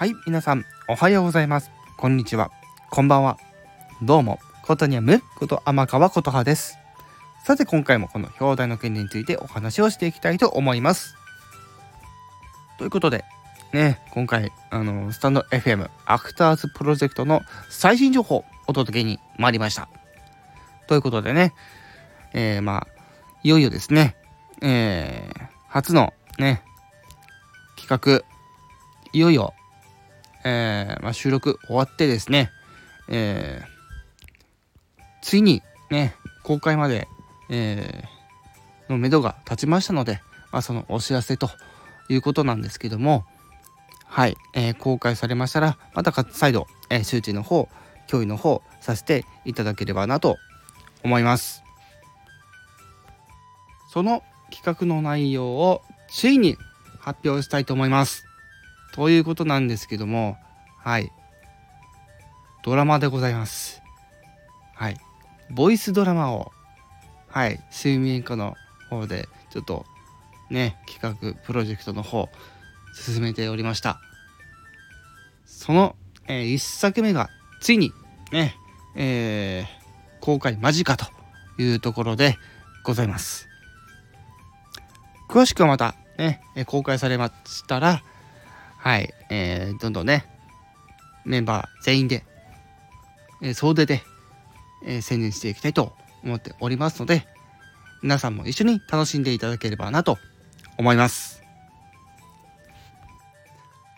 はい、皆さん、おはようございます。こんにちは。こんばんは。どうも、ことにゃむこと天川琴葉です。さて、今回もこの表題の件についてお話をしていきたいと思います。ということで、ね、今回、あの、スタンド FM アクターズプロジェクトの最新情報をお届けに参りました。ということでね、えー、まあ、いよいよですね、えー、初のね、企画、いよいよえー、まあ、収録終わってですね、えー、ついにね、公開まで、えー、の目処が立ちましたので、まあ、そのお知らせということなんですけども、はい、えー、公開されましたら、また再度、えー、周知の方、共有の方、させていただければなと思います。その企画の内容をついに発表したいと思います。ということなんですけども、はい。ドラマでございます。はい。ボイスドラマを、はい、睡眠科の方で、ちょっと、ね、企画、プロジェクトの方、進めておりました。その、えー、1作目が、ついに、ね、えー、公開間近というところでございます。詳しくはまた、ね、公開されましたら、はい、えー、どんどんね、メンバー全員で、えー、総出で、えー、宣伝していきたいと思っておりますので、皆さんも一緒に楽しんでいただければなと思います。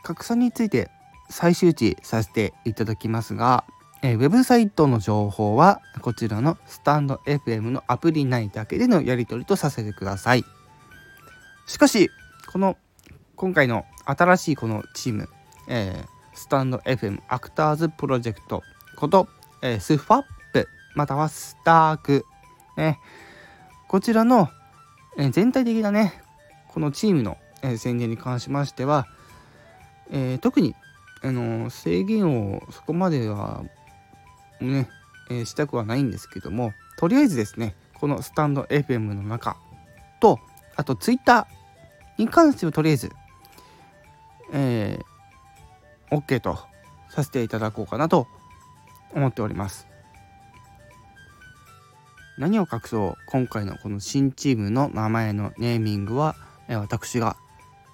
拡散について再周知させていただきますが、えー、ウェブサイトの情報はこちらのスタンド FM のアプリ内だけでのやり取りとさせてください。しかし、この今回の新しいこのチーム、えー、スタンド FM アクターズプロジェクトこと、えー、スファップまたはスターク、ね、こちらの、えー、全体的なねこのチームの、え、宣伝に関しましては、えー、特に、あの制限をそこまではね、えしたくはないんですけどもとりあえずですねこのスタンド FM の中とあと Twitter に関してはとりあえず、OK とさせていただこうかなと思っております。何を隠そう今回のこの新チームの名前のネーミングは、私が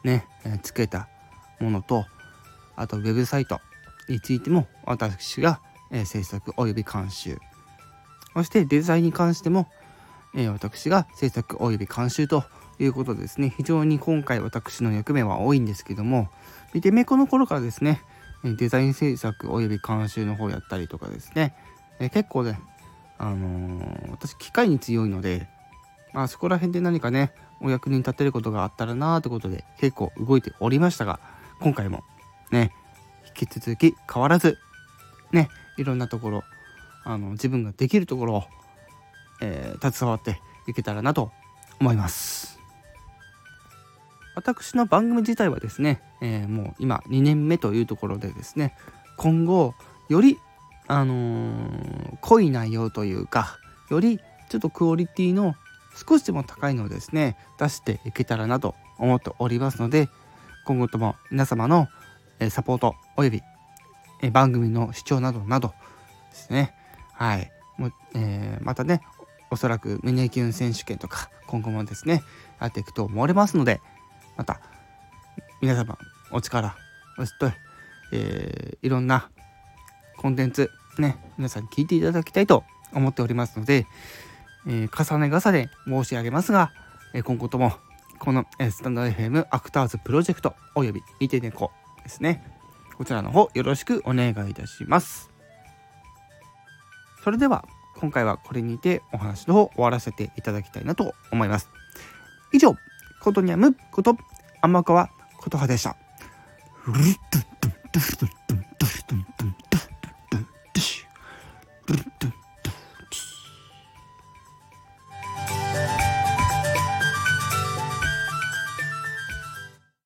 ね、つけたものとあとウェブサイトについても私が、制作および監修そしてデザインに関しても、私が制作および監修ということですね非常に今回私の役目は多いんですけども見てめこの頃からですねデザイン制作および監修の方やったりとかですね結構ねあのー、私機械に強いのでまあそこら辺で何かねお役に立てることがあったらなーってことで結構動いておりましたが今回もね引き続き変わらずねいろんなところあの自分ができるところを、えー、携わっていけたらなと思います。私の番組自体はですね、えー、もう今2年目というところでですね今後よりあのー、濃い内容というかよりちょっとクオリティの少しでも高いのをですね出していけたらなと思っておりますので今後とも皆様のサポートおよび番組の視聴などなどですねはい。もう、えー、またねおそらく胸キュン選手権とか今後もですねやっていくと思われますのでまた皆様お力そして、え、いろんなコンテンツね皆さんに聞いていただきたいと思っておりますので、えー、重ね重ね申し上げますが、えー、今後ともこの、えー、スタンド FM アクターズプロジェクトおよび見て猫ですねこちらの方よろしくお願いいたします。それでは今回はこれにてお話の方終わらせていただきたいなと思います。以上ことにゃむこと天川琴葉でした。